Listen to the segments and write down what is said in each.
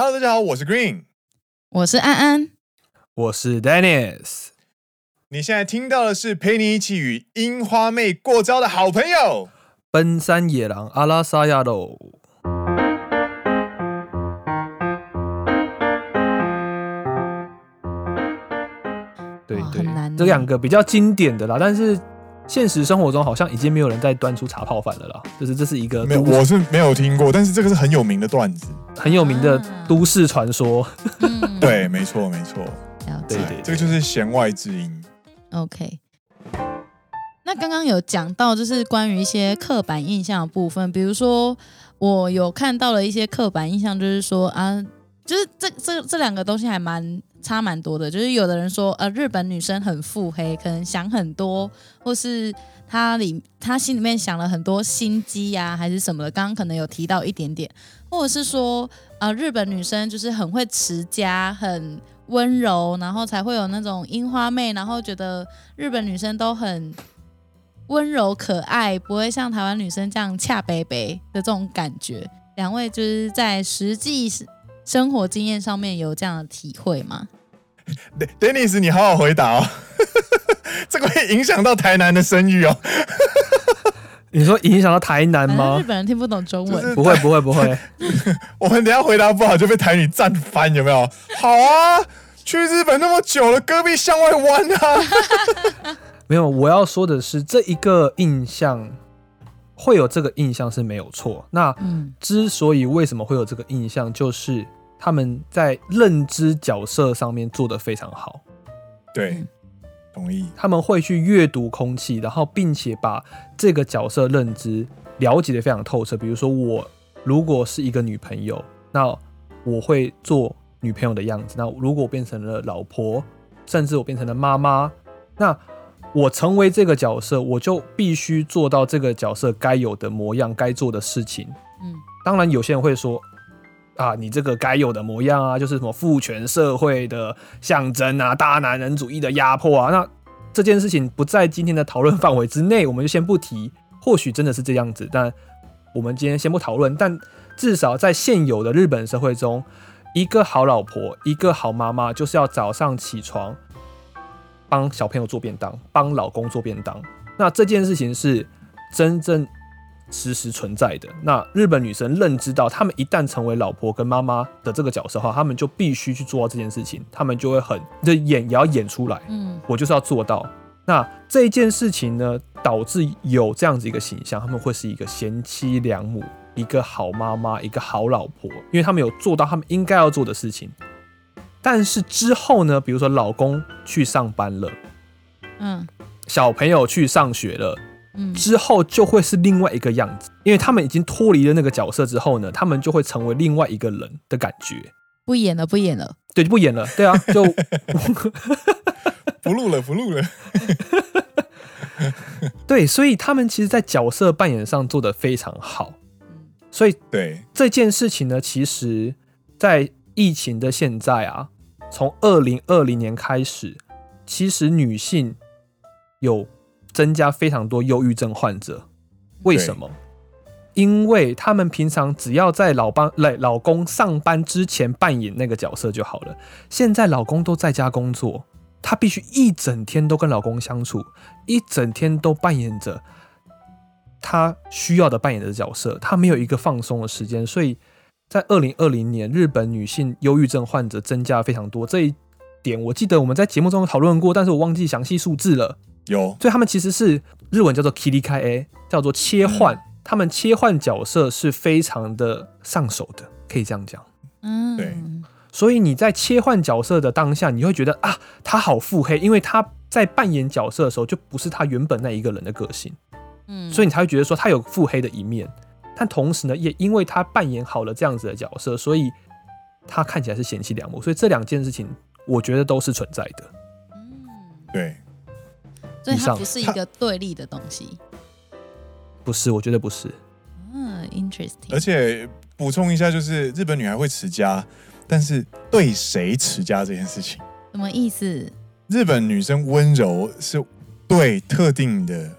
Hello，大家好，我是 Green，我是安安，我是 Dennis。你现在听到的是陪你一起与樱花妹过招的好朋友——奔山野狼阿拉萨亚喽。对对，这两个比较经典的啦，但是。现实生活中好像已经没有人再端出茶泡饭了啦，就是这是一个没有，我是没有听过，但是这个是很有名的段子，很有名的都市传说。嗯、对，没错，没错，对对，这个就是弦外之音。OK，那刚刚有讲到就是关于一些刻板印象的部分，比如说我有看到了一些刻板印象，就是说啊，就是这这这两个东西还蛮。差蛮多的，就是有的人说，呃，日本女生很腹黑，可能想很多，或是她里她心里面想了很多心机呀、还是什么的。刚刚可能有提到一点点，或者是说，呃，日本女生就是很会持家，很温柔，然后才会有那种樱花妹，然后觉得日本女生都很温柔可爱，不会像台湾女生这样恰北北的这种感觉。两位就是在实际生活经验上面有这样的体会吗？Dennis，你好好回答哦，这个会影响到台南的声誉哦。你说影响到台南吗？日本人听不懂中文，不会不会不会。我们等下回答不好就被台女站翻，有没有？好啊，去日本那么久了，戈壁向外弯啊。没有，我要说的是这一个印象。会有这个印象是没有错。那之所以为什么会有这个印象，就是他们在认知角色上面做得非常好。对，同意。他们会去阅读空气，然后并且把这个角色认知了解得非常透彻。比如说，我如果是一个女朋友，那我会做女朋友的样子。那如果我变成了老婆，甚至我变成了妈妈，那。我成为这个角色，我就必须做到这个角色该有的模样，该做的事情。嗯，当然有些人会说，啊，你这个该有的模样啊，就是什么父权社会的象征啊，大男人主义的压迫啊。那这件事情不在今天的讨论 范围之内，我们就先不提。或许真的是这样子，但我们今天先不讨论。但至少在现有的日本社会中，一个好老婆，一个好妈妈，就是要早上起床。帮小朋友做便当，帮老公做便当，那这件事情是真正实时存在的。那日本女生认知到，她们一旦成为老婆跟妈妈的这个角色的话，她们就必须去做到这件事情，她们就会很这演也要演出来。嗯，我就是要做到。那这件事情呢，导致有这样子一个形象，他们会是一个贤妻良母，一个好妈妈，一个好老婆，因为他们有做到他们应该要做的事情。但是之后呢，比如说老公去上班了，嗯，小朋友去上学了，嗯，之后就会是另外一个样子，因为他们已经脱离了那个角色之后呢，他们就会成为另外一个人的感觉，不演了，不演了，对，就不演了，对啊，就 不录了，不录了，对，所以他们其实，在角色扮演上做的非常好，所以对。这件事情呢，其实，在。疫情的现在啊，从二零二零年开始，其实女性有增加非常多忧郁症患者。为什么？因为他们平常只要在老班来老公上班之前扮演那个角色就好了。现在老公都在家工作，她必须一整天都跟老公相处，一整天都扮演着她需要的扮演的角色，她没有一个放松的时间，所以。在二零二零年，日本女性忧郁症患者增加非常多。这一点我记得我们在节目中讨论过，但是我忘记详细数字了。有，所以他们其实是日文叫做 “kirikai”，叫做切换。嗯、他们切换角色是非常的上手的，可以这样讲。嗯，对。所以你在切换角色的当下，你会觉得啊，他好腹黑，因为他在扮演角色的时候就不是他原本那一个人的个性。嗯，所以你才会觉得说他有腹黑的一面。但同时呢，也因为他扮演好了这样子的角色，所以他看起来是贤妻良母。所以这两件事情，我觉得都是存在的。嗯，对。所以它不是一个对立的东西。不是，我觉得不是。嗯，interesting。而且补充一下，就是日本女孩会持家，但是对谁持家这件事情，什么意思？日本女生温柔是对特定的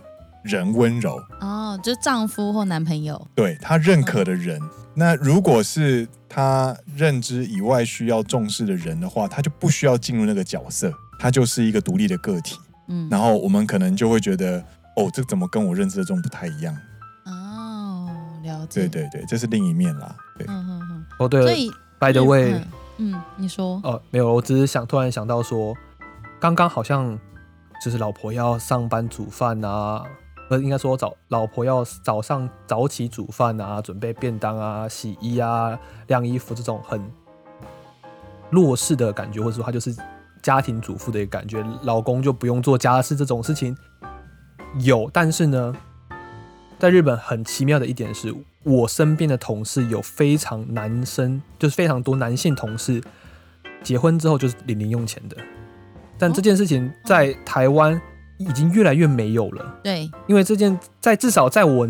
人温柔。哦，就丈夫或男朋友，对她认可的人，嗯、那如果是她认知以外需要重视的人的话，她就不需要进入那个角色，她就是一个独立的个体。嗯，然后我们可能就会觉得，哦，这怎么跟我认知的中不太一样？哦，了解。对对对，这是另一面啦。对，嗯嗯嗯。哦，对了，所以，by the way，嗯，你说。哦，没有，我只是想突然想到说，刚刚好像就是老婆要上班煮饭啊。不应该说早，老婆要早上早起煮饭啊，准备便当啊，洗衣啊，晾衣服这种很弱势的感觉，或者说他就是家庭主妇的一个感觉，老公就不用做家事这种事情有，但是呢，在日本很奇妙的一点是，我身边的同事有非常男生，就是非常多男性同事结婚之后就是领零用钱的，但这件事情在台湾。已经越来越没有了。对，因为这件在至少在我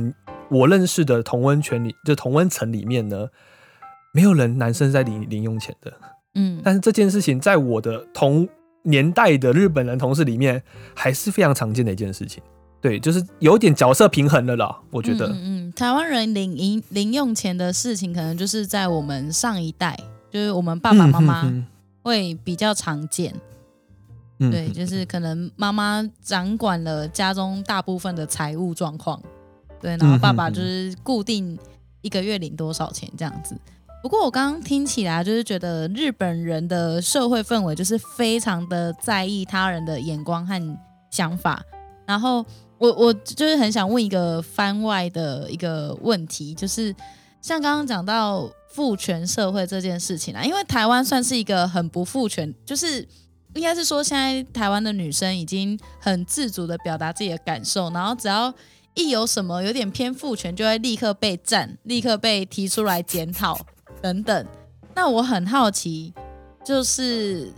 我认识的同温圈里，就同温层里面呢，没有人男生在领零用钱的。嗯，但是这件事情在我的同年代的日本人同事里面，还是非常常见的一件事情。对，就是有点角色平衡了啦，我觉得。嗯，嗯，台湾人领零零用钱的事情，可能就是在我们上一代，就是我们爸爸妈妈会比较常见。嗯对，就是可能妈妈掌管了家中大部分的财务状况，对，然后爸爸就是固定一个月领多少钱这样子。不过我刚刚听起来就是觉得日本人的社会氛围就是非常的在意他人的眼光和想法。然后我我就是很想问一个番外的一个问题，就是像刚刚讲到父权社会这件事情啊，因为台湾算是一个很不父权，就是。应该是说，现在台湾的女生已经很自主的表达自己的感受，然后只要一有什么有点偏父权，就会立刻被赞，立刻被提出来检讨等等。那我很好奇，就是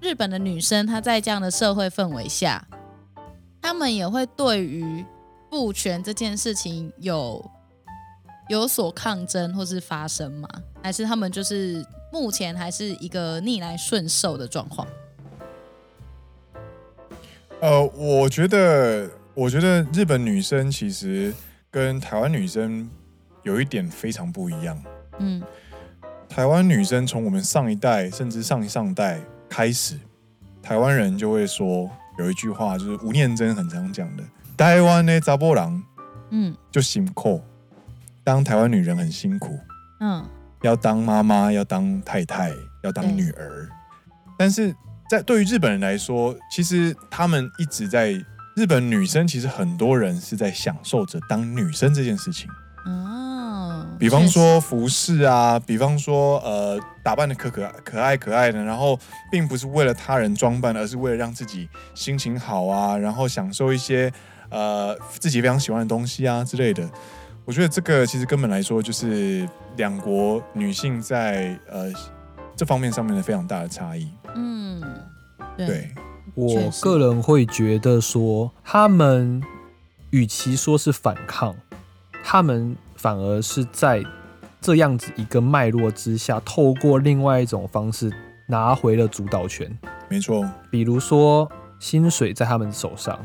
日本的女生她在这样的社会氛围下，她们也会对于父权这件事情有有所抗争或是发生吗？还是她们就是目前还是一个逆来顺受的状况？呃，我觉得，我觉得日本女生其实跟台湾女生有一点非常不一样。嗯，台湾女生从我们上一代甚至上一上代开始，台湾人就会说有一句话，就是吴念真很常讲的：“台湾的杂波郎，嗯，就辛苦。当台湾女人很辛苦，嗯，要当妈妈，要当太太，要当女儿，但是。”在对于日本人来说，其实他们一直在日本女生，其实很多人是在享受着当女生这件事情。哦，比方说服饰啊，比方说呃打扮的可可可爱可爱的，然后并不是为了他人装扮，而是为了让自己心情好啊，然后享受一些呃自己非常喜欢的东西啊之类的。我觉得这个其实根本来说，就是两国女性在呃这方面上面的非常大的差异。嗯，对，对我个人会觉得说，他们与其说是反抗，他们反而是在这样子一个脉络之下，透过另外一种方式拿回了主导权。没错，比如说薪水在他们手上，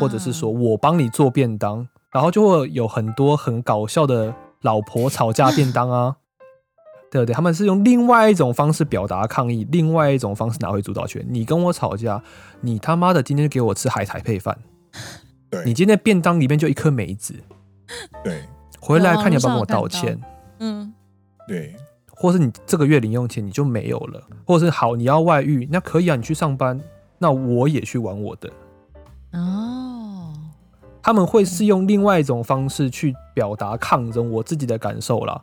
或者是说我帮你做便当，然后就会有很多很搞笑的老婆吵架便当啊。对对，他们是用另外一种方式表达抗议，另外一种方式拿回主导权。你跟我吵架，你他妈的今天就给我吃海苔配饭。对，你今天便当里面就一颗梅子。对，回来看你要不要跟我道歉。嗯，对，或是你这个月零用钱你就没有了，或者是好你要外遇，那可以啊，你去上班，那我也去玩我的。哦，他们会是用另外一种方式去表达抗争，我自己的感受啦，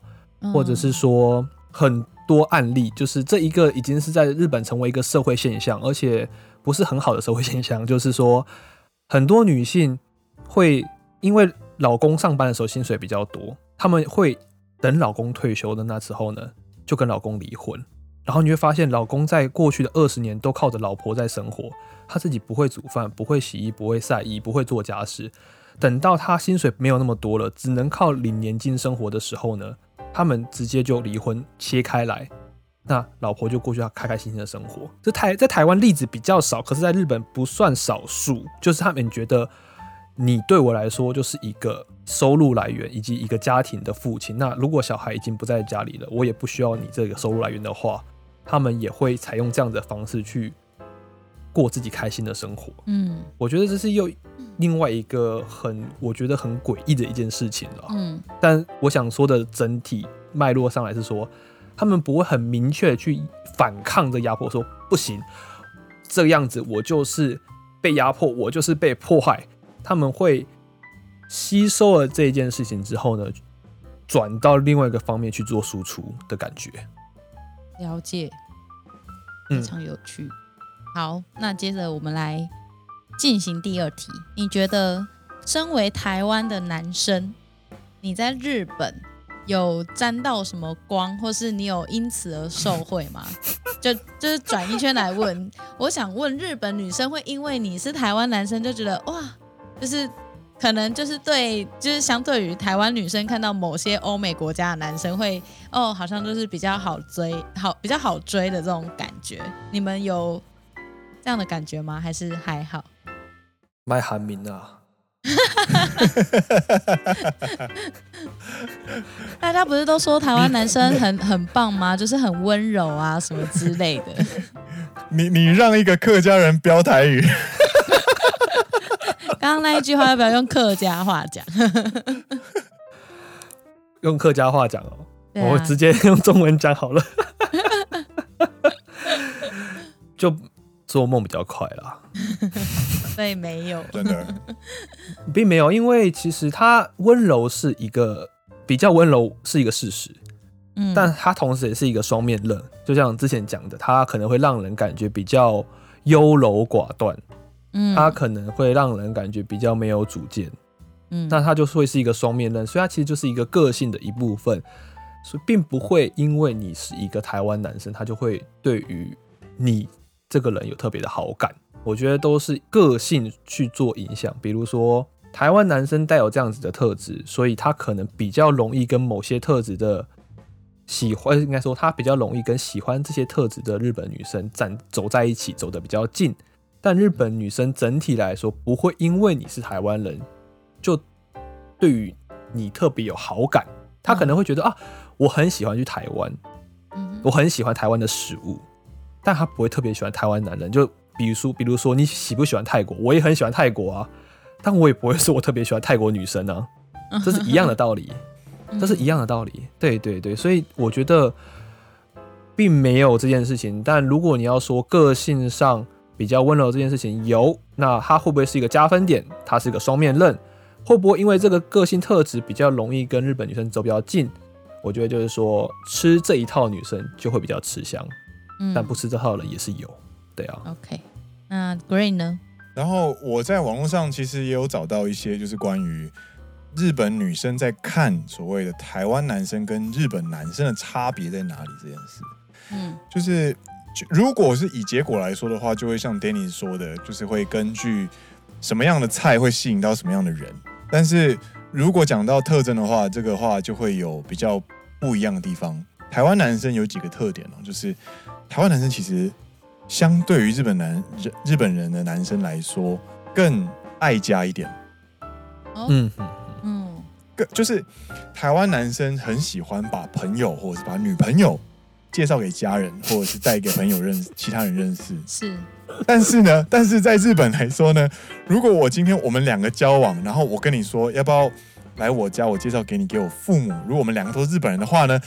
或者是说。很多案例，就是这一个已经是在日本成为一个社会现象，而且不是很好的社会现象。就是说，很多女性会因为老公上班的时候薪水比较多，他们会等老公退休的那时候呢，就跟老公离婚。然后你会发现，老公在过去的二十年都靠着老婆在生活，他自己不会煮饭，不会洗衣，不会晒衣，不会做家事。等到他薪水没有那么多了，只能靠领年金生活的时候呢，他们直接就离婚切开来，那老婆就过去要开开心心的生活。这台在台湾例子比较少，可是在日本不算少数。就是他们觉得你对我来说就是一个收入来源以及一个家庭的父亲。那如果小孩已经不在家里了，我也不需要你这个收入来源的话，他们也会采用这样的方式去过自己开心的生活。嗯，我觉得这是又另外一个很我觉得很诡异的一件事情了。嗯，但我想说的整体脉络上来是说，他们不会很明确去反抗这压迫，说不行，这个样子我就是被压迫，我就是被迫害。他们会吸收了这件事情之后呢，转到另外一个方面去做输出的感觉。了解，非常有趣。嗯、好，那接着我们来进行第二题。你觉得，身为台湾的男生，你在日本有沾到什么光，或是你有因此而受贿吗？就就是转一圈来问，我想问日本女生会因为你是台湾男生就觉得哇？就是可能就是对，就是相对于台湾女生看到某些欧美国家的男生会哦，好像就是比较好追，好比较好追的这种感觉。你们有这样的感觉吗？还是还好？卖韩民啊！大家不是都说台湾男生很很棒吗？就是很温柔啊，什么之类的。你你让一个客家人飙台语。刚刚那一句话要不要用客家话讲？用客家话讲哦，啊、我直接用中文讲好了。就做梦比较快啦。所以没有，真的，并没有，因为其实他温柔是一个比较温柔是一个事实，嗯，但他同时也是一个双面刃，就像之前讲的，他可能会让人感觉比较优柔寡断。他可能会让人感觉比较没有主见，嗯，那他就会是一个双面刃，所以他其实就是一个个性的一部分，所以并不会因为你是一个台湾男生，他就会对于你这个人有特别的好感。我觉得都是个性去做影响，比如说台湾男生带有这样子的特质，所以他可能比较容易跟某些特质的喜欢，应该说他比较容易跟喜欢这些特质的日本女生站走在一起，走得比较近。但日本女生整体来说不会因为你是台湾人，就对于你特别有好感。她可能会觉得啊，我很喜欢去台湾，我很喜欢台湾的食物，但她不会特别喜欢台湾男人。就比如说，比如说你喜不喜欢泰国？我也很喜欢泰国啊，但我也不会说我特别喜欢泰国女生啊，这是一样的道理，这是一样的道理。对对对，所以我觉得并没有这件事情。但如果你要说个性上，比较温柔这件事情有，那它会不会是一个加分点？它是一个双面刃，会不会因为这个个性特质比较容易跟日本女生走比较近？我觉得就是说吃这一套女生就会比较吃香，嗯，但不吃这套的也是有，对啊。OK，那 Green 呢？然后我在网络上其实也有找到一些，就是关于日本女生在看所谓的台湾男生跟日本男生的差别在哪里这件事，嗯，就是。如果是以结果来说的话，就会像 Danny 说的，就是会根据什么样的菜会吸引到什么样的人。但是如果讲到特征的话，这个话就会有比较不一样的地方。台湾男生有几个特点哦，就是台湾男生其实相对于日本男日日本人的男生来说，更爱家一点。嗯嗯，更就是台湾男生很喜欢把朋友或者是把女朋友。介绍给家人，或者是带给朋友认识，其他人认识。是，但是呢，但是在日本来说呢，如果我今天我们两个交往，然后我跟你说要不要来我家，我介绍给你给我父母，如果我们两个都是日本人的话呢，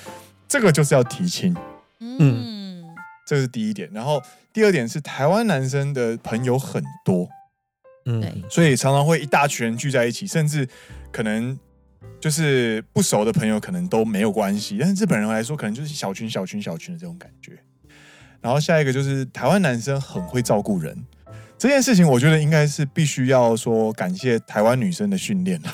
这个就是要提亲。嗯，这是第一点。然后第二点是台湾男生的朋友很多，嗯，所以常常会一大群人聚在一起，甚至可能。就是不熟的朋友可能都没有关系，但是日本人来说，可能就是小群小群小群的这种感觉。然后下一个就是台湾男生很会照顾人，这件事情我觉得应该是必须要说感谢台湾女生的训练。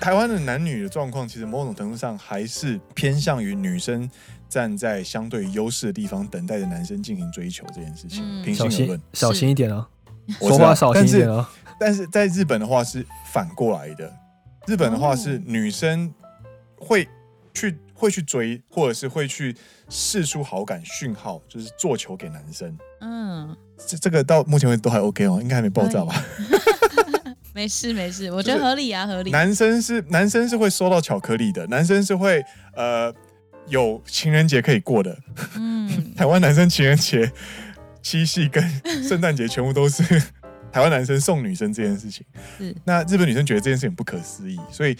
台湾的男女的状况，其实某种程度上还是偏向于女生站在相对优势的地方，等待着男生进行追求这件事情。嗯、平心而论，小心一点啊，说话小心一点啊。但是在日本的话是反过来的，日本的话是女生会去会去追，或者是会去试出好感讯号，就是做球给男生。嗯，这这个到目前为止都还 OK 哦，应该还没爆炸吧？没事没事，我觉得合理啊，合理。男生是男生是会收到巧克力的，男生是会呃有情人节可以过的。嗯，台湾男生情人节、七夕跟圣诞节全部都是台湾男生送女生这件事情。是，那日本女生觉得这件事情不可思议，所以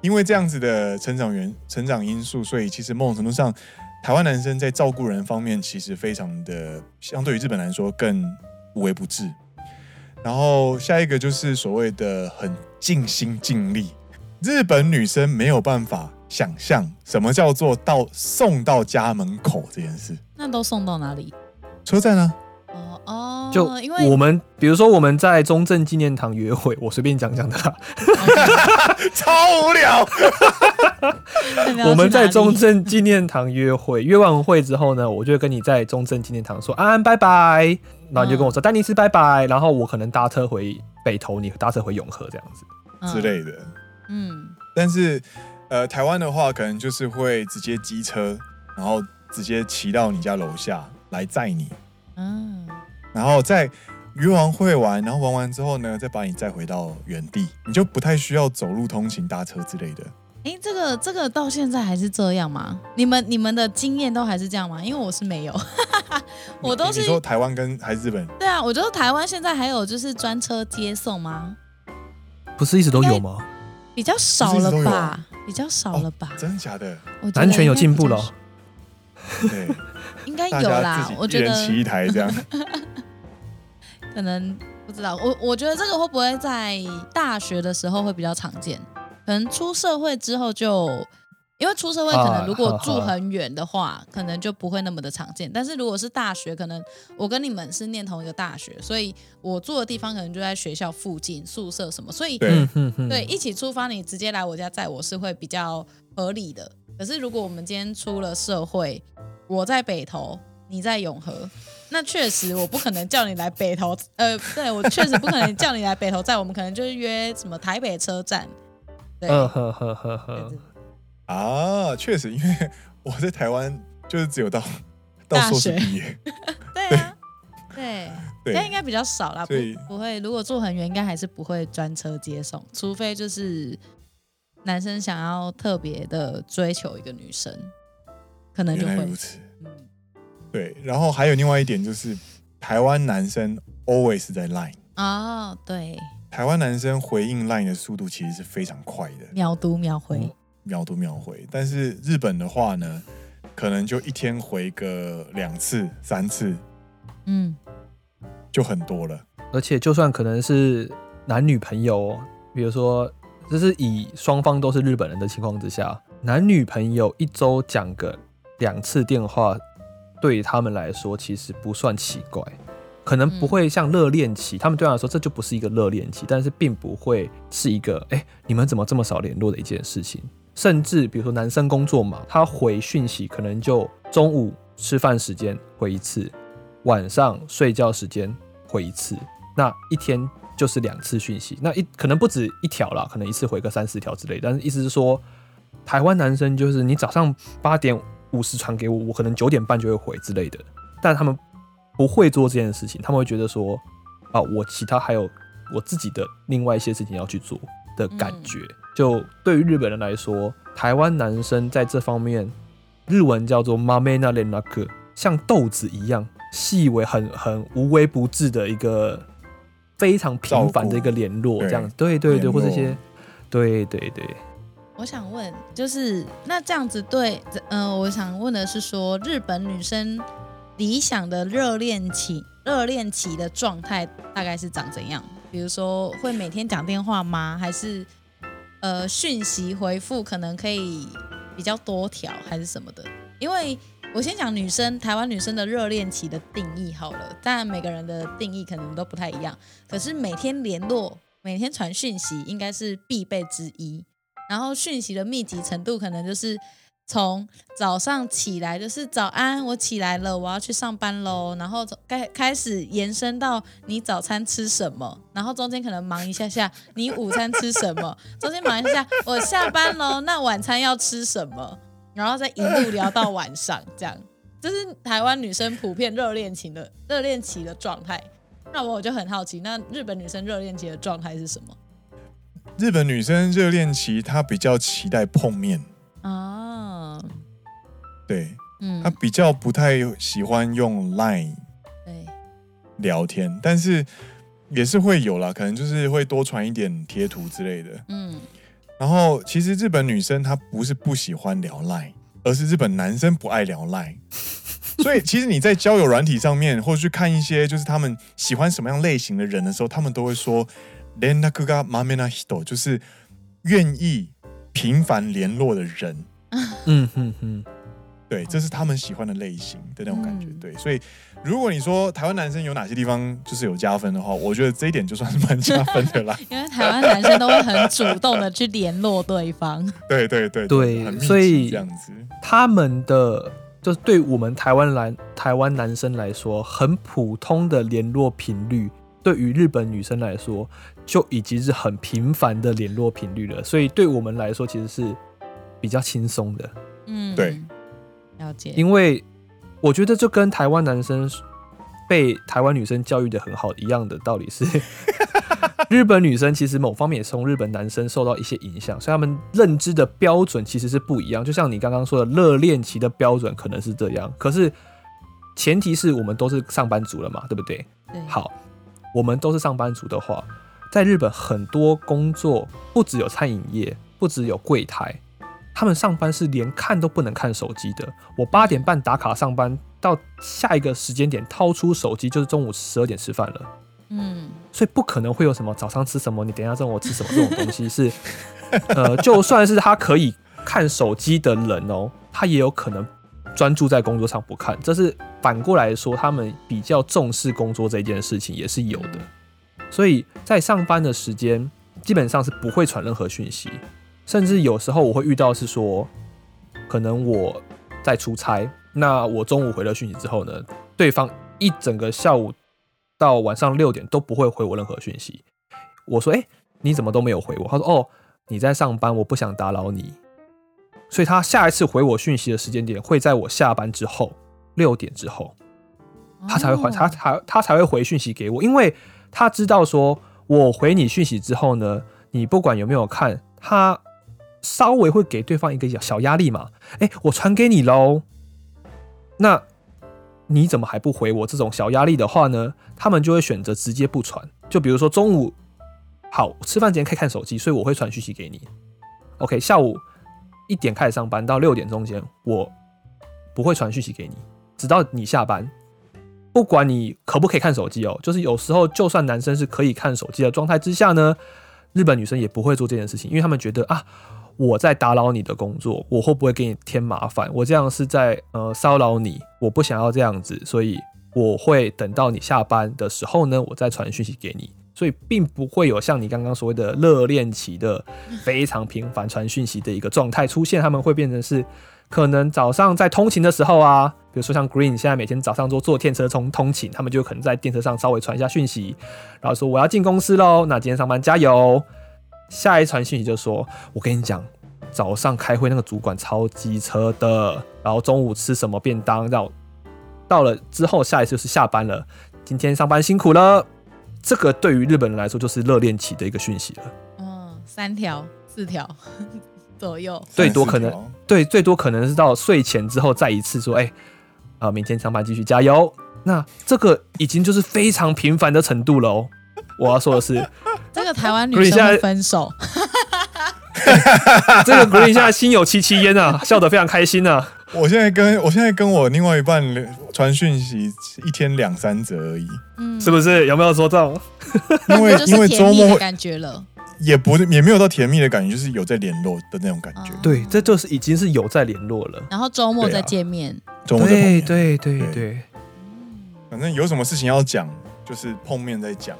因为这样子的成长原成长因素，所以其实某种程度上，台湾男生在照顾人方面其实非常的相对于日本来说更无微不至。然后下一个就是所谓的很尽心尽力，日本女生没有办法想象什么叫做到送到家门口这件事。那都送到哪里？车站呢？哦哦，就因为我们比如说我们在中正纪念堂约会，我随便讲讲的啦，超无聊。我们在中正纪念堂约会，约完会之后呢，我就会跟你在中正纪念堂说安安拜拜。然后你就跟我说，丹尼斯拜拜。然后我可能搭车回北投，你搭车回永和这样子之类的。嗯，但是呃，台湾的话，可能就是会直接机车，然后直接骑到你家楼下来载你。嗯，然后在约完会完，然后玩完之后呢，再把你再回到原地，你就不太需要走路通勤、搭车之类的。哎，这个这个到现在还是这样吗？你们你们的经验都还是这样吗？因为我是没有，我都是你说台湾跟还是日本？对啊，我觉得台湾现在还有就是专车接送吗？不是一直都有吗？比较少了吧，比较少了吧？真的假的？完全有进步了。对，应该有啦。我觉得一人骑一台这样，可能不知道。我我觉得这个会不会在大学的时候会比较常见？可能出社会之后就，因为出社会可能如果住很远的话，啊、可能就不会那么的常见。但是如果是大学，可能我跟你们是念同一个大学，所以我住的地方可能就在学校附近，宿舍什么，所以对，对，一起出发，你直接来我家载我是会比较合理的。可是如果我们今天出了社会，我在北投，你在永和，那确实我不可能叫你来北投，呃，对，我确实不可能叫你来北投站，我们可能就是约什么台北车站。对。呵呵呵呵，啊，确实，因为我在台湾就是只有到到硕士毕业，对啊，对，对，那应该比较少啦，不不会，如果住很远，应该还是不会专车接送，除非就是男生想要特别的追求一个女生，可能就会如此。嗯，对，然后还有另外一点就是，台湾男生 always 在 line 哦，对。台湾男生回应 LINE 的速度其实是非常快的，秒读秒回，嗯，秒读秒回。但是日本的话呢，可能就一天回个两次、三次，嗯，就很多了。而且就算可能是男女朋友，比如说，这是以双方都是日本人的情况之下，男女朋友一周讲个两次电话，对于他们来说其实不算奇怪。可能不会像热恋期，他们对他来说这就不是一个热恋期，但是并不会是一个哎、你们怎么这么少联络的一件事情。甚至比如说男生工作嘛，他回讯息可能就中午吃饭时间回一次，晚上睡觉时间回一次，那一天就是两次讯息，那一可能不止一条啦，可能一次回个三四条之类。但是意思是说，台湾男生就是你早上八点五十传给我，我可能九点半就会回之类的，但他们。不会做这件事情，他们会觉得说，啊，我其他还有我自己的另外一些事情要去做的感觉。嗯、就对于日本人来说，台湾男生在这方面，日文叫做 “mame na renraku”，像豆子一样细微、很很无微不至的一个非常频繁的一个联络，这样。对对对，或这些，对对对。我想问，就是那这样子对，呃，我想问的是说，日本女生。理想的热恋期，热恋期的状态大概是长怎样？比如说会每天讲电话吗？还是呃讯息回复可能可以比较多条，还是什么的？因为我先讲女生，台湾女生的热恋期的定义好了，当然每个人的定义可能都不太一样。可是每天联络、每天传讯息应该是必备之一，然后讯息的密集程度可能就是。从早上起来就是早安，我起来了，我要去上班喽。然后开开始延伸到你早餐吃什么，然后中间可能忙一下下，你午餐吃什么，中间忙一下下，我下班喽，那晚餐要吃什么，然后再一路聊到晚上，这样，这是台湾女生普遍热恋情的热恋期的状态。那我就很好奇，那日本女生热恋期的状态是什么？日本女生热恋期她比较期待碰面啊，对，嗯，她比较不太喜欢用 Line 对聊天，但是也是会有啦，可能就是会多传一点贴图之类的，嗯。然后其实日本女生她不是不喜欢聊 Line，而是日本男生不爱聊 Line。所以其实你在交友软体上面，或者去看一些就是他们喜欢什么样类型的人的时候，他们都会说“连络がまめな人”，就是愿意频繁联络的人。嗯哼哼，对，这是他们喜欢的类型的那种感觉。对，所以如果你说台湾男生有哪些地方就是有加分的话，我觉得这一点就算是蛮加分的啦。因为台湾男生都会很主动的去联络对方。对对对对，所以这样子，他们的。就是对我们台湾男台湾男生来说，很普通的联络频率， 对于日本女生来说，就已经是很频繁的联络频率了。所以对我们来说，其实是比较轻松的。嗯，对，了解。因为我觉得，就跟台湾男生被台湾女生教育的很好一样的道理是。日本女生其实某方面也从日本男生受到一些影响，所以他们认知的标准其实是不一样。就像你刚刚说的，热恋期的标准可能是这样，可是前提是我们都是上班族了嘛，对不对？对。好，我们都是上班族的话，在日本很多工作不只有餐饮业，不只有柜台，他们上班是连看都不能看手机的。我八点半打卡上班，到下一个时间点掏出手机就是中午十二点吃饭了。嗯，所以不可能会有什么早上吃什么，你等一下中午吃什么这种东西 是，呃，就算是他可以看手机的人哦，他也有可能专注在工作上不看。这是反过来说，他们比较重视工作这件事情也是有的。所以在上班的时间基本上是不会传任何讯息，甚至有时候我会遇到是说，可能我在出差，那我中午回了讯息之后呢，对方一整个下午。到晚上六点都不会回我任何讯息。我说：“哎，你怎么都没有回我？”他说：“哦，你在上班，我不想打扰你。”所以他下一次回我讯息的时间点会在我下班之后六点之后，他才会还他才他才会回讯息给我，因为他知道说我回你讯息之后呢，你不管有没有看，他稍微会给对方一个小压力嘛。哎，我传给你喽，那。你怎么还不回我？这种小压力的话呢，他们就会选择直接不传。就比如说中午，好，吃饭之前可以看手机，所以我会传讯息给你。OK，下午一点开始上班到六点中间，我不会传讯息给你，直到你下班。不管你可不可以看手机哦，就是有时候就算男生是可以看手机的状态之下呢，日本女生也不会做这件事情，因为他们觉得啊。我在打扰你的工作，我会不会给你添麻烦？我这样是在呃骚扰你，我不想要这样子，所以我会等到你下班的时候呢，我再传讯息给你。所以并不会有像你刚刚所谓的热恋期的非常频繁传讯息的一个状态出现。他们会变成是可能早上在通勤的时候啊，比如说像 Green 现在每天早上都坐电车通通勤，他们就可能在电车上稍微传一下讯息，然后说我要进公司喽，那今天上班加油。下一传讯息就说：“我跟你讲，早上开会那个主管超机车的，然后中午吃什么便当，然后到了之后下一次就是下班了，今天上班辛苦了。”这个对于日本人来说就是热恋期的一个讯息了。嗯，三条、四条左右，最多可能对，最多可能是到睡前之后再一次说：“哎、欸，啊，明天上班继续加油。”那这个已经就是非常频繁的程度了哦。我要说的是。这个台湾女生会分手，这个 Green 现在心有戚戚焉啊，笑得非常开心啊。我现在跟我现在跟我另外一半传讯息，一天两三则而已，嗯，是不是？有没有说到？因为因为周末感觉了，也不是也没有到甜蜜的感觉，就是有在联络的那种感觉。对，这就是已经是有在联络了。然后周末再见面，周末再碰面，对对对对。反正有什么事情要讲，就是碰面再讲。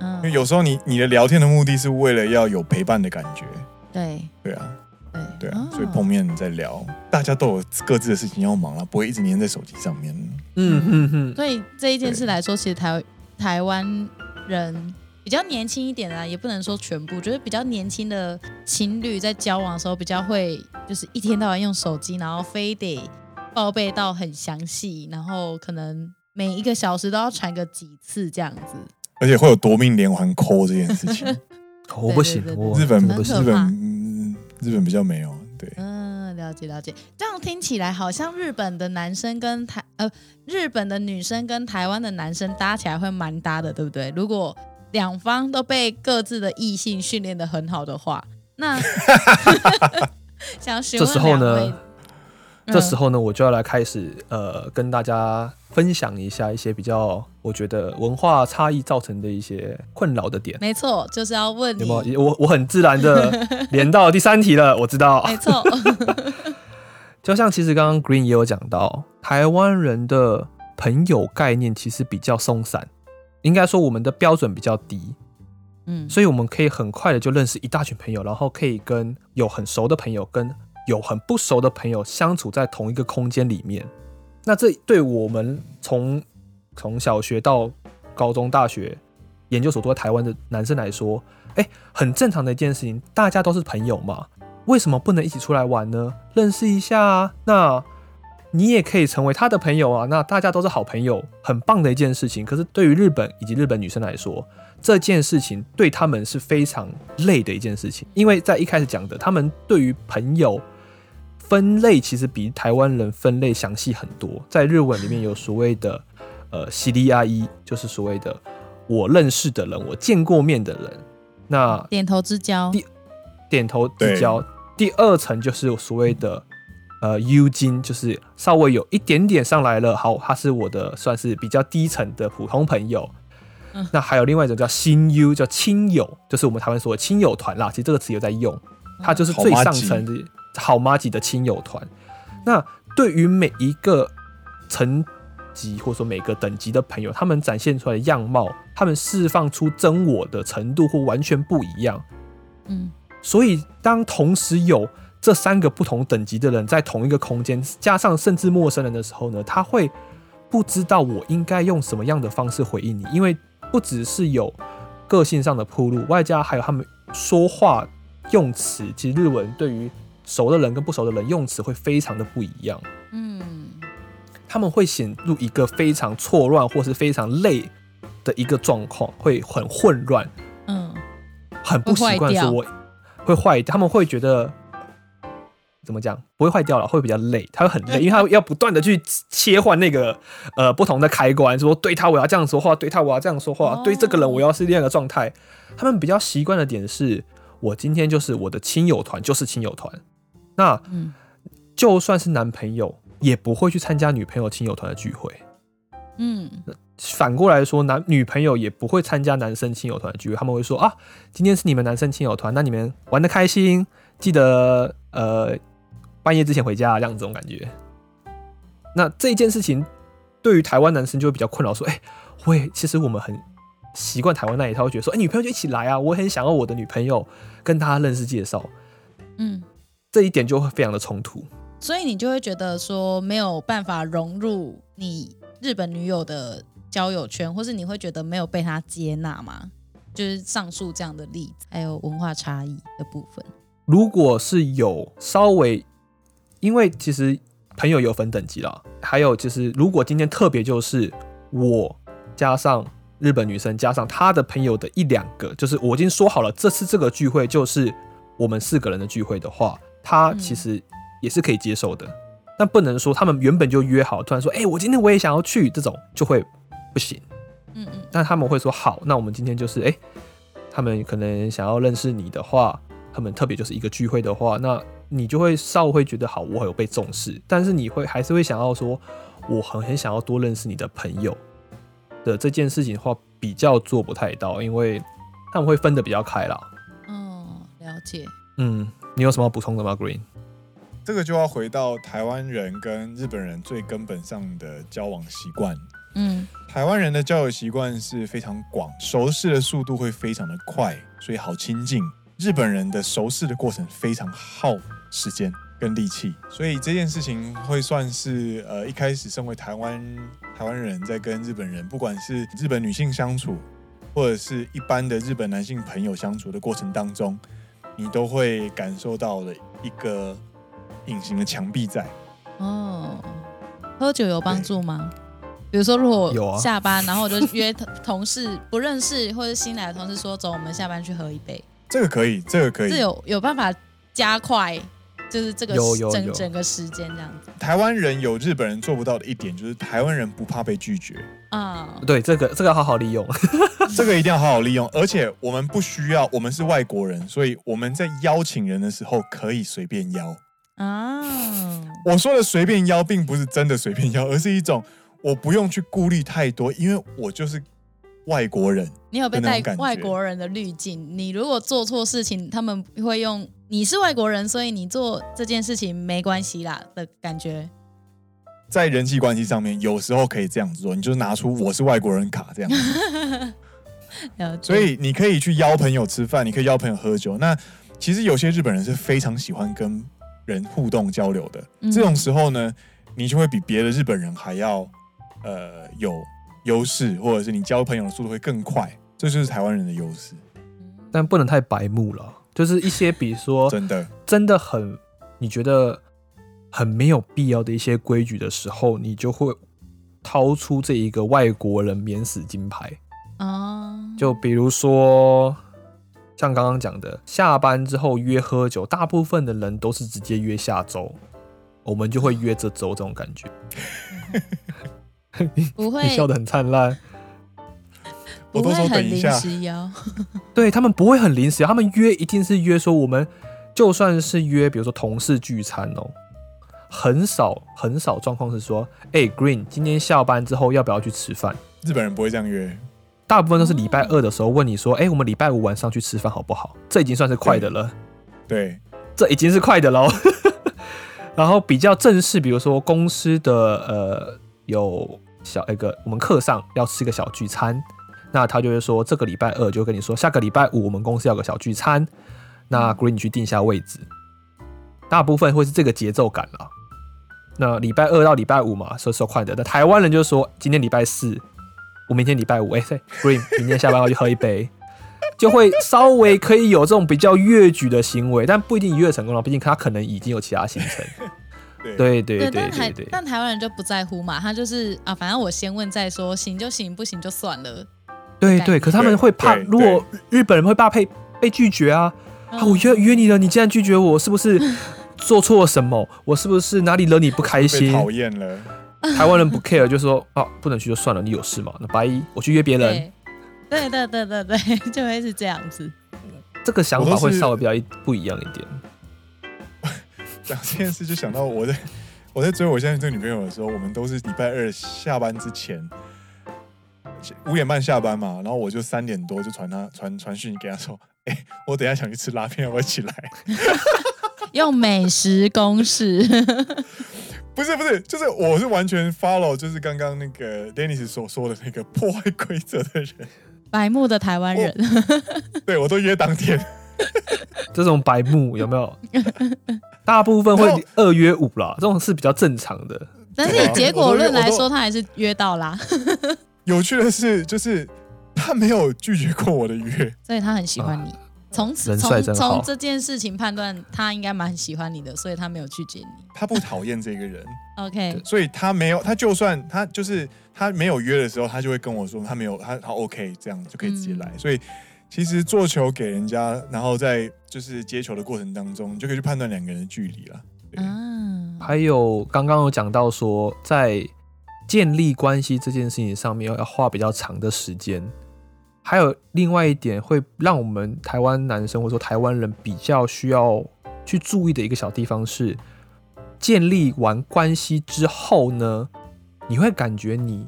嗯因为有时候你你的聊天的目的是为了要有陪伴的感觉，对对啊，对对啊，所以碰面再聊，大家都有各自的事情要忙了，不会一直黏在手机上面。嗯嗯嗯。所以这一件事来说，其实台台湾人比较年轻一点啊，也不能说全部，就是比较年轻的情侣在交往的时候比较会，就是一天到晚用手机，然后非得报备到很详细，然后可能每一个小时都要传个几次这样子。而且会有夺命连环 call 这件事情，我不行，我日本不行，日本日本比较没有。对，嗯，了解了解。这样听起来好像日本的男生跟台呃日本的女生跟台湾的男生搭起来会蛮搭的，对不对？如果两方都被各自的异性训练的很好的话，那 想询问这时候呢？这时候呢，我就要来开始呃，跟大家分享一下一些比较我觉得文化差异造成的一些困扰的点。没错，就是要问你。有没有？我我很自然的 连到第三题了，我知道。没错。就像其实刚刚 Green 也有讲到，台湾人的朋友概念其实比较松散，应该说我们的标准比较低。嗯，所以我们可以很快的就认识一大群朋友，然后可以跟有很熟的朋友跟。有很不熟的朋友相处在同一个空间里面，那这对我们从从小学到高中、大学、研究所都在台湾的男生来说，哎，很正常的一件事情。大家都是朋友嘛，为什么不能一起出来玩呢？认识一下啊，那你也可以成为他的朋友啊。那大家都是好朋友，很棒的一件事情。可是对于日本以及日本女生来说，这件事情对他们是非常累的一件事情，因为在一开始讲的，他们对于朋友。分类其实比台湾人分类详细很多，在日文里面有所谓的呃知り合い，就是所谓的我认识的人，我见过面的人。那点头之交，第点头之交，第二层就是所谓的呃 U 金，就是稍微有一点点上来了。好，他是我的算是比较低层的普通朋友。嗯、那还有另外一种叫新 U，，叫亲友，就是我们台湾说的亲友团啦。其实这个词有在用，它就是最上层的。好妈级的亲友团，那对于每一个层级或者说每个等级的朋友，他们展现出来的样貌，他们释放出真我的程度或完全不一样。嗯，所以当同时有这三个不同等级的人在同一个空间，加上甚至陌生人的时候呢，他会不知道我应该用什么样的方式回应你，因为不只是有个性上的铺路，外加还有他们说话用词，其实日文对于熟的人跟不熟的人用词会非常的不一样，嗯，他们会显露一个非常错乱或是非常累的一个状况，会很混乱，嗯，很不习惯说我会坏，他们会觉得怎么讲不会坏掉了，会比较累，他会很累，因为他要不断的去切换那个呃不同的开关，说对他我要这样说话，对他我要这样说话，对这个人我要是另一个状态，他们比较习惯的点是我今天就是我的亲友团就是亲友团。那，就算是男朋友也不会去参加女朋友亲友团的聚会。嗯，反过来说，男女朋友也不会参加男生亲友团的聚会。他们会说啊，今天是你们男生亲友团，那你们玩的开心，记得呃半夜之前回家，这样子这种感觉。那这一件事情对于台湾男生就会比较困扰，说，哎，我也其实我们很习惯台湾那一套，会觉得说，哎，女朋友就一起来啊，我很想要我的女朋友跟他认识介绍。嗯。这一点就会非常的冲突，所以你就会觉得说没有办法融入你日本女友的交友圈，或是你会觉得没有被她接纳吗？就是上述这样的例子，还有文化差异的部分。如果是有稍微，因为其实朋友有分等级啦，还有就是如果今天特别就是我加上日本女生加上她的朋友的一两个，就是我已经说好了，这次这个聚会就是我们四个人的聚会的话。她其实也是可以接受的，嗯、但不能说他们原本就约好，突然说，哎、欸，我今天我也想要去，这种就会不行。嗯嗯。那他们会说，好，那我们今天就是，哎、欸，他们可能想要认识你的话，他们特别就是一个聚会的话，那你就会稍微会觉得好，我有被重视，但是你会还是会想要说，我很很想要多认识你的朋友的这件事情的话，比较做不太到，因为他们会分得比较开啦。哦，了解。嗯。你有什么要补充的吗，Green？这个就要回到台湾人跟日本人最根本上的交往习惯。嗯，台湾人的交友习惯是非常广，熟识的速度会非常的快，所以好亲近。日本人的熟识的过程非常耗时间跟力气，所以这件事情会算是呃一开始身为台湾台湾人在跟日本人，不管是日本女性相处，或者是一般的日本男性朋友相处的过程当中。你都会感受到了一个隐形的墙壁在。哦，喝酒有帮助吗？比如说，如果有下班，然后我就约同 事不认识或者新来的同事说，走，我们下班去喝一杯。这个可以，这个可以，这有有办法加快，就是这个有有有整整个时间这样子。台湾人有日本人做不到的一点，就是台湾人不怕被拒绝啊。对，这个这个好好利用，这个一定要好好利用。而且我们不需要，我们是外国人，所以我们在邀请人的时候可以随便邀啊。我说的随便邀，并不是真的随便邀，而是一种我不用去顾虑太多，因为我就是。外国人，你有被带外国人的滤镜？你如果做错事情，他们会用你是外国人，所以你做这件事情没关系啦的感觉。在人际关系上面，有时候可以这样子做，你就拿出我是外国人卡这样子。所以你可以去邀朋友吃饭，你可以邀朋友喝酒。那其实有些日本人是非常喜欢跟人互动交流的，嗯、这种时候呢，你就会比别的日本人还要呃有。优势，或者是你交朋友的速度会更快，这就是台湾人的优势。但不能太白目了，就是一些比如说真的真的很你觉得很没有必要的一些规矩的时候，你就会掏出这一个外国人免死金牌啊。就比如说像刚刚讲的，下班之后约喝酒，大部分的人都是直接约下周，我们就会约这周这种感觉。不会，你笑得很灿烂。我都说等一下，对他们不会很临时，他们约一定是约说我们就算是约，比如说同事聚餐哦，很少很少状况是说，哎，Green，今天下班之后要不要去吃饭？日本人不会这样约，大部分都是礼拜二的时候问你说，哎，我们礼拜五晚上去吃饭好不好？这已经算是快的了，对，这已经是快的喽。然后比较正式，比如说公司的呃有。小一个，我们课上要吃个小聚餐，那他就会说这个礼拜二就跟你说，下个礼拜五我们公司要个小聚餐，那 Green 你去定下位置，大部分会是这个节奏感了。那礼拜二到礼拜五嘛，说说快的。那台湾人就说今天礼拜四，我明天礼拜五，哎、欸、，Green 明天下班要去喝一杯，就会稍微可以有这种比较越矩的行为，但不一定越成功了，毕竟他可能已经有其他行程。对对对对，但台但台湾人就不在乎嘛，他就是啊，反正我先问再说，行就行，不行就算了。对对，可是他们会怕，如果日本人会怕被被拒绝啊，啊，我约约你了，你竟然拒绝我，是不是 做错了什么？我是不是哪里惹你不开心？讨厌了。台湾人不 care，就说啊，不能去就算了，你有事吗？那拜一，我去约别人。对对对对对，就会是这样子。这个想法会稍微比较不一样一点。讲这件事就想到我在我在追我现在这个女朋友的时候，我们都是礼拜二下班之前五点半下班嘛，然后我就三点多就传他传传讯给他说，哎、欸，我等一下想去吃拉面，要不要一起来？用美食公式？不是不是，就是我是完全 follow，就是刚刚那个 Dennis 所说的那个破坏规则的人，白目的台湾人。对，我都约当天。这种白目有没有？大部分会二约五啦，这种是比较正常的。但是以结果论来说，他还是约到啦。有趣的是，就是他没有拒绝过我的约，所以他很喜欢你。从此从从这件事情判断，他应该蛮喜欢你的，所以他没有拒绝你。他不讨厌这个人，OK。所以他没有，他就算他就是他没有约的时候，他就会跟我说他没有，他他 OK，这样就可以直接来。嗯、所以。其实做球给人家，然后在就是接球的过程当中，你就可以去判断两个人的距离了。嗯，还有刚刚有讲到说，在建立关系这件事情上面要要花比较长的时间。还有另外一点会让我们台湾男生或者说台湾人比较需要去注意的一个小地方是，建立完关系之后呢，你会感觉你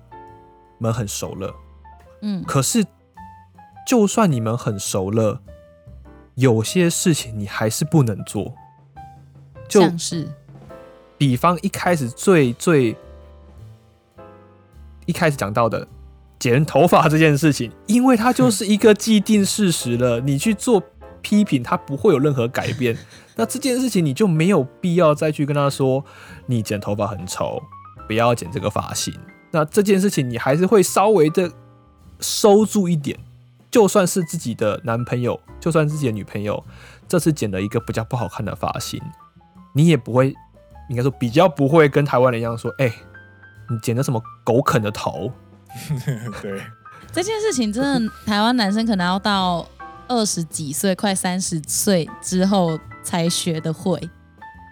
们很熟了。嗯，可是。就算你们很熟了，有些事情你还是不能做。就像是，比方一开始最最一开始讲到的剪头发这件事情，因为它就是一个既定事实了，你去做批评，它不会有任何改变。那这件事情你就没有必要再去跟他说，你剪头发很丑，不要剪这个发型。那这件事情你还是会稍微的收住一点。就算是自己的男朋友，就算自己的女朋友，这次剪了一个比较不好看的发型，你也不会，应该说比较不会跟台湾人一样说，哎、欸，你剪的什么狗啃的头？对，这件事情真的，台湾男生可能要到二十几岁、快三十岁之后才学得会，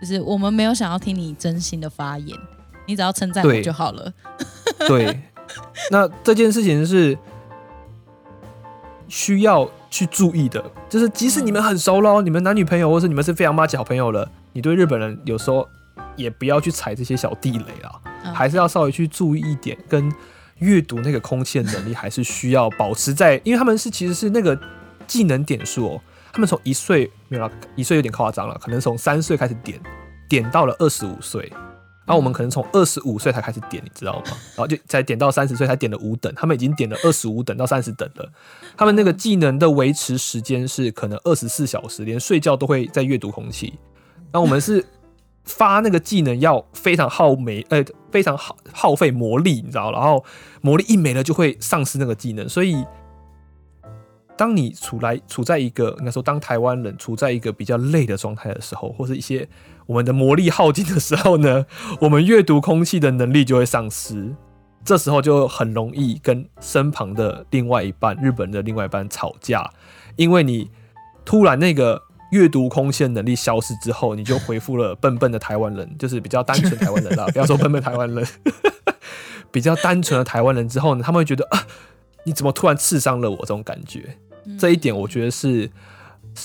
就是我们没有想要听你真心的发言，你只要称赞我就好了。对，对，那这件事情是需要去注意的，就是即使你们很熟喽，你们男女朋友，或是你们是非常麻吉好朋友了，你对日本人有时候也不要去踩这些小地雷啊，嗯、还是要稍微去注意一点跟。阅读那个空气的能力还是需要保持在，因为他们是其实是那个技能点数哦，他们从一岁没有啦，一岁有点夸张了，可能从三岁开始点，点到了二十五岁，然后我们可能从二十五岁才开始点，你知道吗？然后就才点到三十岁才点了五等，他们已经点了二十五等到三十等了，他们那个技能的维持时间是可能二十四小时，连睡觉都会在阅读空气，那我们是。发那个技能要非常耗煤，呃，非常耗耗费魔力，你知道？然后魔力一没了就会丧失那个技能，所以当你处来处在一个应该说，当台湾人处在一个比较累的状态的时候，或是一些我们的魔力耗尽的时候呢，我们阅读空气的能力就会丧失，这时候就很容易跟身旁的另外一半，日本的另外一半吵架，因为你突然那个。阅读空气的能力消失之后，你就回复了笨笨的台湾人，就是比较单纯台湾人啦。不要说笨笨台湾人，比较单纯的台湾人之后呢，他们会觉得啊，你怎么突然刺伤了我这种感觉？这一点我觉得是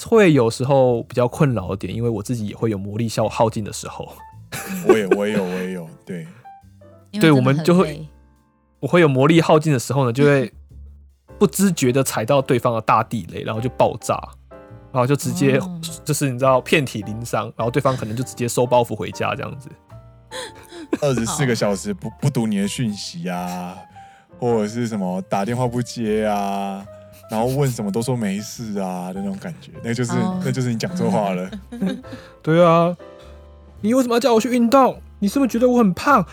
会有时候比较困扰的点，因为我自己也会有魔力消耗尽的时候。我也我也有我也有，对，对，我们就会我会有魔力耗尽的时候呢，就会不知觉的踩到对方的大地雷，然后就爆炸。然后就直接就是你知道遍体鳞伤，然后对方可能就直接收包袱回家这样子。二十四个小时不不读你的讯息啊，或者是什么打电话不接啊，然后问什么都说没事啊的那种感觉，那就是那就是你讲错话了。对啊，你为什么要叫我去运动？你是不是觉得我很胖？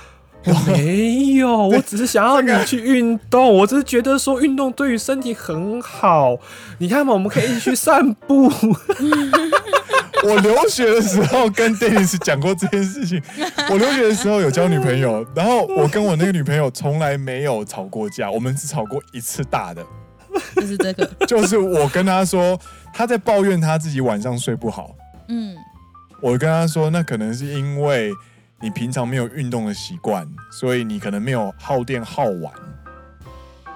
我 没有，我只是想要你去运动。我只是觉得说运动对于身体很好。你看嘛，我们可以一起去散步。我留学的时候跟 Dennis 讲过这件事情。我留学的时候有交女朋友，然后我跟我那个女朋友从来没有吵过架，我们只吵过一次大的，就是这个，就是我跟她说，她在抱怨她自己晚上睡不好。嗯，我跟她说，那可能是因为。你平常没有运动的习惯，所以你可能没有耗电耗完，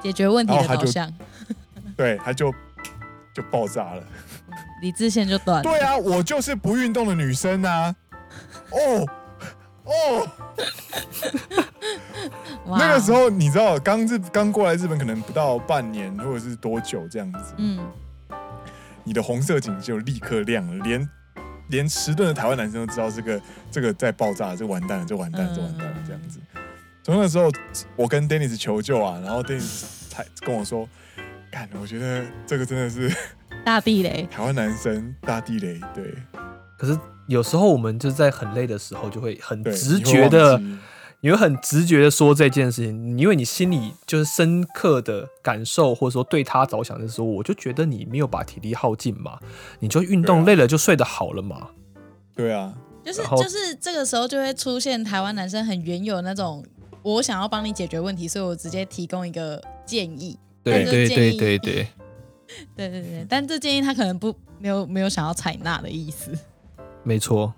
解决问题的导向，对，他就就爆炸了，理智线就断了。对啊，我就是不运动的女生啊！哦哦，那个时候你知道，刚日刚过来日本，可能不到半年或者是多久这样子，嗯，你的红色警就立刻亮了，连。连迟钝的台湾男生都知道这个这个在爆炸，就完蛋了，就完蛋了，这完蛋了，这样子。从那时候，我跟 Dennis 求救啊，然后 Dennis 才跟我说：“看，我觉得这个真的是大地雷，台湾男生大地雷。”对。可是有时候我们就在很累的时候，就会很直觉的。你会很直觉的说这件事情，因为你心里就是深刻的感受，或者说对他着想的时候，我就觉得你没有把体力耗尽嘛，你就运动累了就睡得好了嘛。对啊，就是就是这个时候就会出现台湾男生很原有那种，我想要帮你解决问题，所以我直接提供一个建议。对建议对对对对，对对对，但这建议他可能不没有没有想要采纳的意思。没错。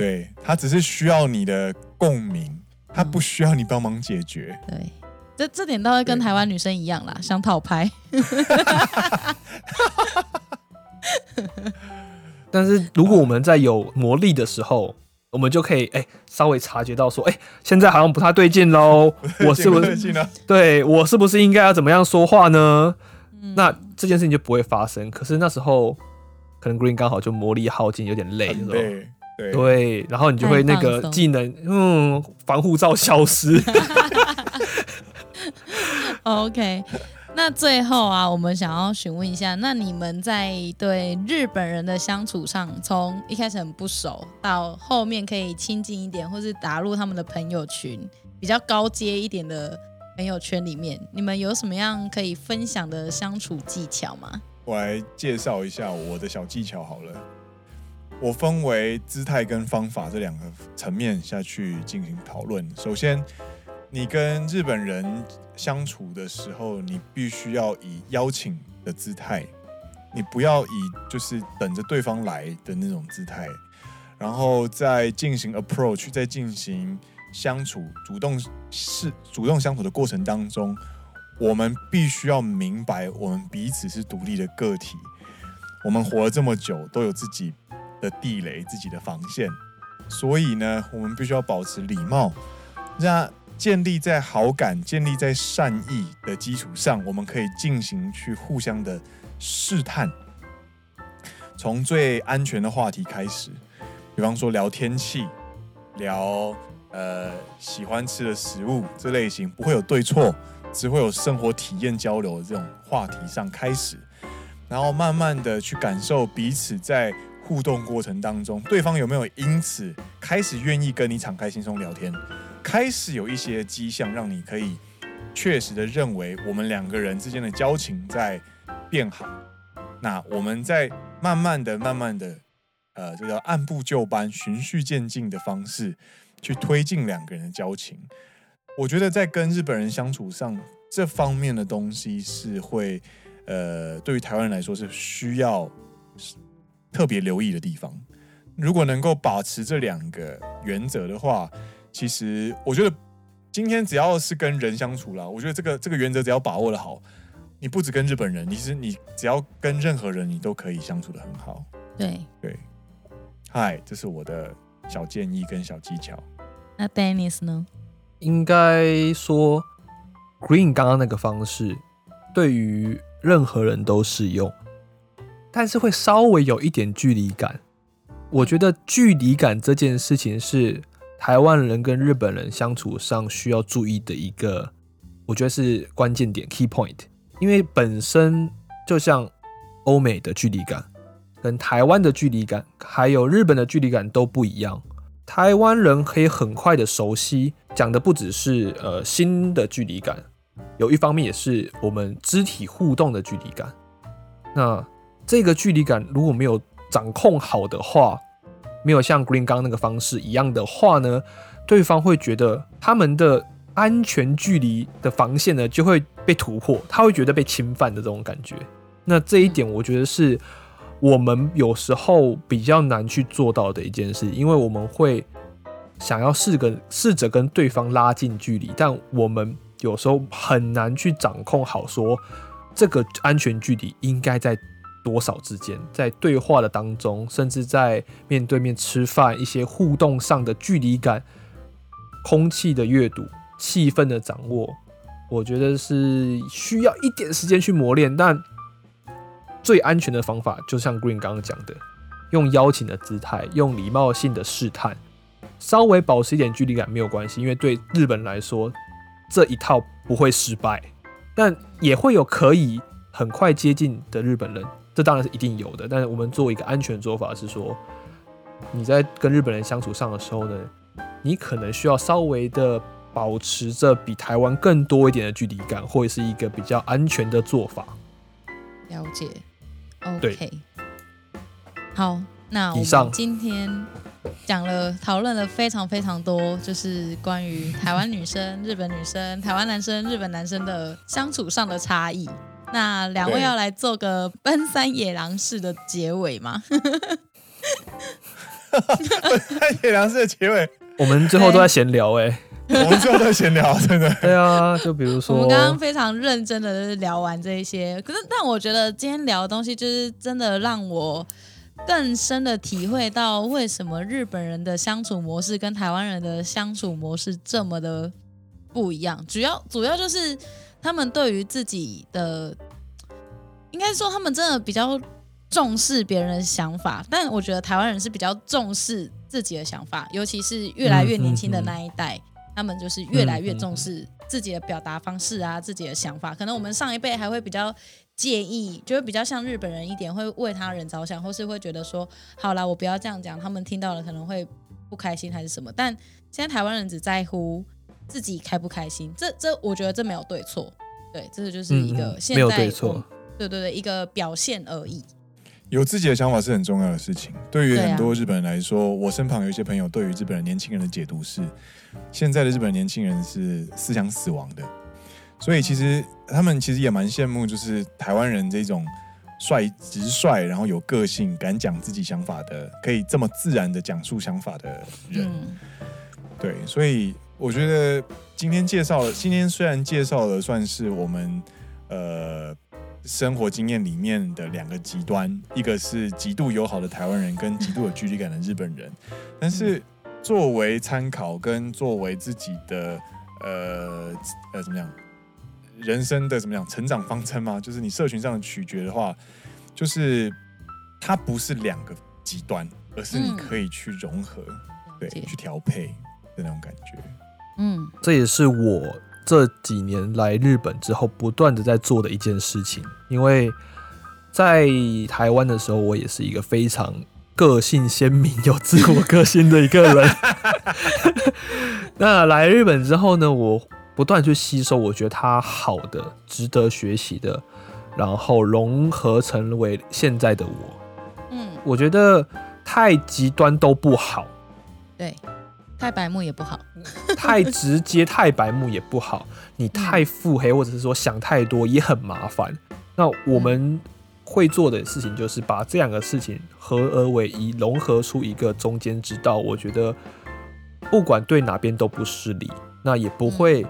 对，他只是需要你的共鸣，他不需要你帮忙解决。嗯、对，这这点倒会跟台湾女生一样啦，想讨拍。但是如果我们在有魔力的时候，我们就可以哎、欸、稍微察觉到说，哎、欸，现在好像不太对劲喽，我是不是？对，我是不是应该要怎么样说话呢？嗯、那这件事情就不会发生。可是那时候可能 Green 刚好就魔力耗尽，有点累，对。对，对，然后你就会那个技能，嗯，防护罩消失。OK，那最后啊，我们想要询问一下，那你们在对日本人的相处上，从一开始很不熟，到后面可以亲近一点，或是打入他们的朋友群，比较高阶一点的朋友圈里面，你们有什么样可以分享的相处技巧吗？我来介绍一下我的小技巧好了。我分为姿态跟方法这两个层面下去进行讨论。首先，你跟日本人相处的时候，你必须要以邀请的姿态你不要以就是等着对方来的那种姿态，然后在进行 approach，在进行相处、主动是主动相处的过程当中，我们必须要明白，我们彼此是独立的个体。我们活了这么久，都有自己的地雷、自己的防线，所以呢，我们必须要保持礼貌。那建立在好感、建立在善意的基础上，我们可以进行去互相的试探，从最安全的话题开始，比方说聊天气、聊呃喜欢吃的食物这类型，不会有对错，只会有生活体验交流的这种话题上开始，然后慢慢的去感受彼此在互动过程当中，对方有没有因此开始愿意跟你敞开心胸聊天，开始有一些迹象让你可以确实的认为我们两个人之间的交情在。变好，那我们在慢慢的、慢慢的，呃，这个按部就班、循序渐进的方式去推进两个人的交情。我觉得在跟日本人相处上，这方面的东西是会，呃，对于台湾人来说是需要特别留意的地方。如果能够保持这两个原则的话，其实我觉得今天只要是跟人相处啦，我觉得这个这个原则只要把握的好。你不只跟日本人，其实你只要跟任何人，你都可以相处的很好。对对，嗨，这是我的小建议跟小技巧。那 Dennis 呢？应该说，Green 刚刚那个方式对于任何人都适用，但是会稍微有一点距离感。我觉得距离感这件事情是台湾人跟日本人相处上需要注意的一个，我觉得是关键点 （key point）。因为本身就像欧美的距离感，跟台湾的距离感，还有日本的距离感都不一样。台湾人可以很快的熟悉，讲的不只是呃心的距离感，有一方面也是我们肢体互动的距离感。那这个距离感如果没有掌控好的话，没有像 Green 刚那个方式一样的话呢，对方会觉得他们的。安全距离的防线呢，就会被突破，他会觉得被侵犯的这种感觉。那这一点，我觉得是我们有时候比较难去做到的一件事，因为我们会想要试跟试着跟对方拉近距离，但我们有时候很难去掌控好，说这个安全距离应该在多少之间，在对话的当中，甚至在面对面吃饭一些互动上的距离感，空气的阅读。气氛的掌握，我觉得是需要一点时间去磨练，但最安全的方法，就像 Green 刚刚讲的，用邀请的姿态，用礼貌性的试探，稍微保持一点距离感没有关系，因为对日本来说，这一套不会失败，但也会有可以很快接近的日本人，这当然是一定有的。但是我们做一个安全的做法是说，你在跟日本人相处上的时候呢，你可能需要稍微的。保持着比台湾更多一点的距离感，或者是一个比较安全的做法。了解，OK。好，那我们今天讲了、讨论了非常非常多，就是关于台湾女生、日本女生、台湾男生、日本男生的相处上的差异。那两位要来做个奔山野狼式的结尾吗？奔山野狼式的结尾，我们最后都在闲聊哎、欸。我们最后在闲聊，真的。对啊，就比如说，我们刚刚非常认真的聊完这一些，可是但我觉得今天聊的东西，就是真的让我更深的体会到，为什么日本人的相处模式跟台湾人的相处模式这么的不一样。主要主要就是他们对于自己的，应该说他们真的比较重视别人的想法，但我觉得台湾人是比较重视自己的想法，尤其是越来越年轻的那一代。嗯嗯嗯他们就是越来越重视自己的表达方式啊，自己的想法。可能我们上一辈还会比较介意，就会比较像日本人一点，会为他人着想，或是会觉得说，好啦，我不要这样讲，他们听到了可能会不开心还是什么。但现在台湾人只在乎自己开不开心，这这我觉得这没有对错，对，这就是一个现在没有对错，对对对，一个表现而已。有自己的想法是很重要的事情。对于很多日本人来说，啊、我身旁有一些朋友，对于日本人年轻人的解读是，现在的日本年轻人是思想死亡的。所以其实他们其实也蛮羡慕，就是台湾人这种率直率，然后有个性，敢讲自己想法的，可以这么自然的讲述想法的人。嗯、对，所以我觉得今天介绍，今天虽然介绍的算是我们呃生活经验里面的两个极端，一个是极度友好的台湾人，跟极度有距离感的日本人，但是作为参考跟作为自己的呃呃怎么样？人生的怎么样成长方针吗？就是你社群上的取决的话，就是它不是两个极端，而是你可以去融合，嗯、对，去调配的那种感觉。嗯，这也是我这几年来日本之后不断的在做的一件事情。因为在台湾的时候，我也是一个非常个性鲜明、有自我个性的一个人。那来日本之后呢，我。不断去吸收，我觉得它好的、值得学习的，然后融合成为现在的我。嗯，我觉得太极端都不好，对，太白目也不好，太直接、太白目也不好。你太腹黑，或者是说想太多也很麻烦。那我们会做的事情就是把这两个事情合而为一，融合出一个中间之道。我觉得不管对哪边都不失礼，那也不会。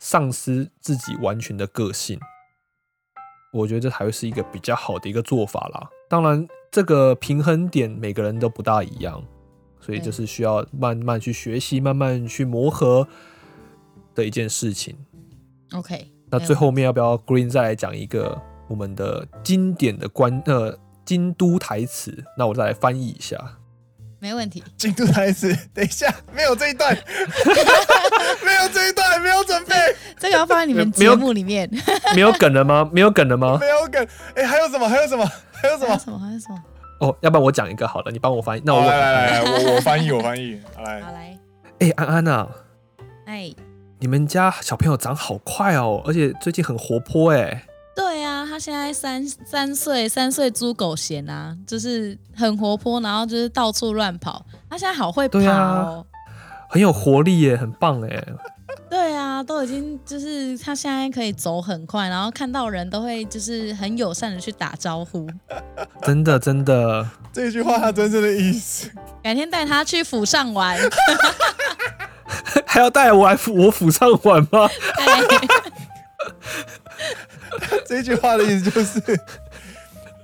丧失自己完全的个性，我觉得这才会是一个比较好的一个做法啦。当然，这个平衡点每个人都不大一样，所以就是需要慢慢去学习、慢慢去磨合的一件事情。OK，那最后面要不要 Green 再来讲一个我们的经典的关呃京都台词？那我再来翻译一下。没问题。京都台词，等一下，没有这一段，没有这一段，没有准备。这个要放在你们节目里面。没有梗了吗？没有梗了吗？没有梗。哎、欸，还有什么？还有什么？还有什么？还有什么？还有什么？哦，要不然我讲一个好了，你帮我翻译。那我来来来，我 我翻译，我翻译。好来，好来。哎、欸，安安呐、啊，哎、欸，你们家小朋友长好快哦，而且最近很活泼哎。对啊，他现在三三岁，三岁猪狗嫌啊，就是很活泼，然后就是到处乱跑。他现在好会跑哦，啊，很有活力耶，很棒哎。对啊，都已经就是他现在可以走很快，然后看到人都会就是很友善的去打招呼。真的真的，这句话他真正的意思。改天带他去府上玩，还要带我来我府上玩吗？这句话的意思就是，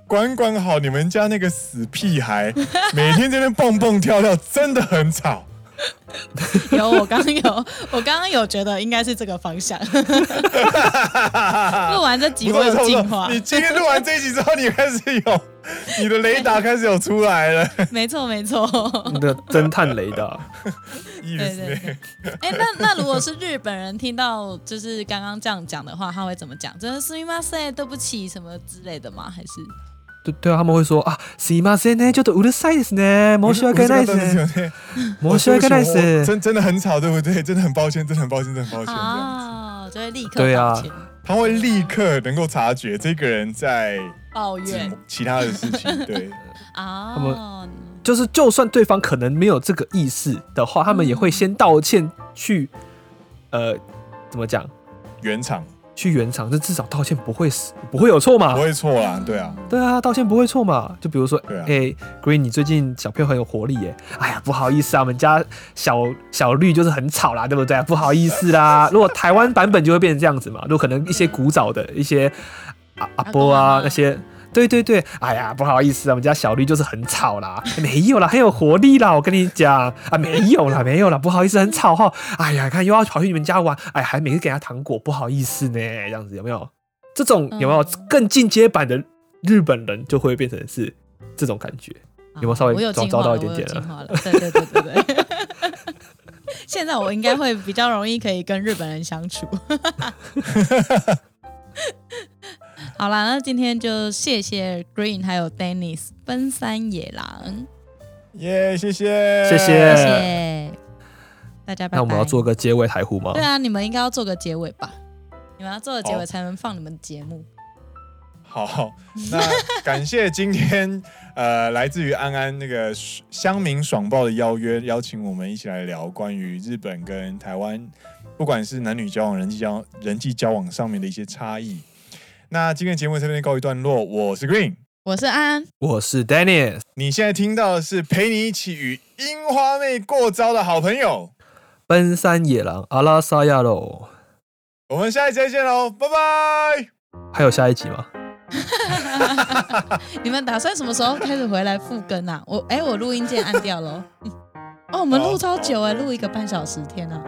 管管好你们家那个死屁孩，每天在那蹦蹦跳跳，真的很吵。有，我刚刚有，我刚刚有觉得应该是这个方向。录完这集我有进化。你今天录完这一集之后，你开始有你的雷达开始有出来了。没错，没错。你的侦探雷达。对对对。哎、欸，那那如果是日本人听到就是刚刚这样讲的话，他会怎么讲？真的是みません，对不起什么之类的吗？还是？ 对对啊，他们会说啊，すいませんね，ちょっとうるさいですね，申し訳ないです，申し訳ないです，真真的很吵，对不对？真的很抱歉，真的很抱歉，真的很抱歉。啊，就会立刻对啊，他会立刻能够察觉这个人在抱怨其他的事情，对啊，他们就是就算对方可能没有这个意思的话，他们也会先道歉去，呃，怎么讲？圆场。 去原厂，这至少道歉不会死，不会有错嘛？不会错啦，对啊，对啊，道歉不会错嘛？就比如说，哎、啊欸、，Green，你最近小朋友很有活力耶，哎呀，不好意思啊，我们家小小绿就是很吵啦，对不对？不好意思啦。如果台湾版本就会变成这样子嘛，如果可能一些古早的一些阿阿波啊那些。对对对，哎呀，不好意思啊，我们家小绿就是很吵啦，没有啦，很有活力啦，我跟你讲啊，没有啦，没有啦，不好意思，很吵哈，哎呀，看又要跑去你们家玩，哎，还每次给他糖果，不好意思呢，这样子有没有？这种有没有更进阶版的日本人就会变成是这种感觉？有没有稍微找找到一点点了？对对对对对，现在我应该会比较容易可以跟日本人相处。好啦，那今天就谢谢 Green 还有 Dennis 奔山野狼，耶，谢谢，谢谢，谢谢大家拜拜。那我们要做个结尾台呼吗？对啊，你们应该要做个结尾吧？你们要做个结尾才能放你们节目。好，那感谢今天呃来自于安安那个乡民爽报的邀约，邀请我们一起来聊关于日本跟台湾，不管是男女交往、人际交人际交往上面的一些差异。那今天节目这边告一段落，我是 Green，我是安安，我是 Dennis。你现在听到的是陪你一起与樱花妹过招的好朋友——奔山野狼阿拉萨亚喽。我们下一集再见喽，拜拜。还有下一集吗？你们打算什么时候开始回来复更啊？我哎、欸，我录音键按掉了。哦，我们录超久哎，录一个半小时，天哪！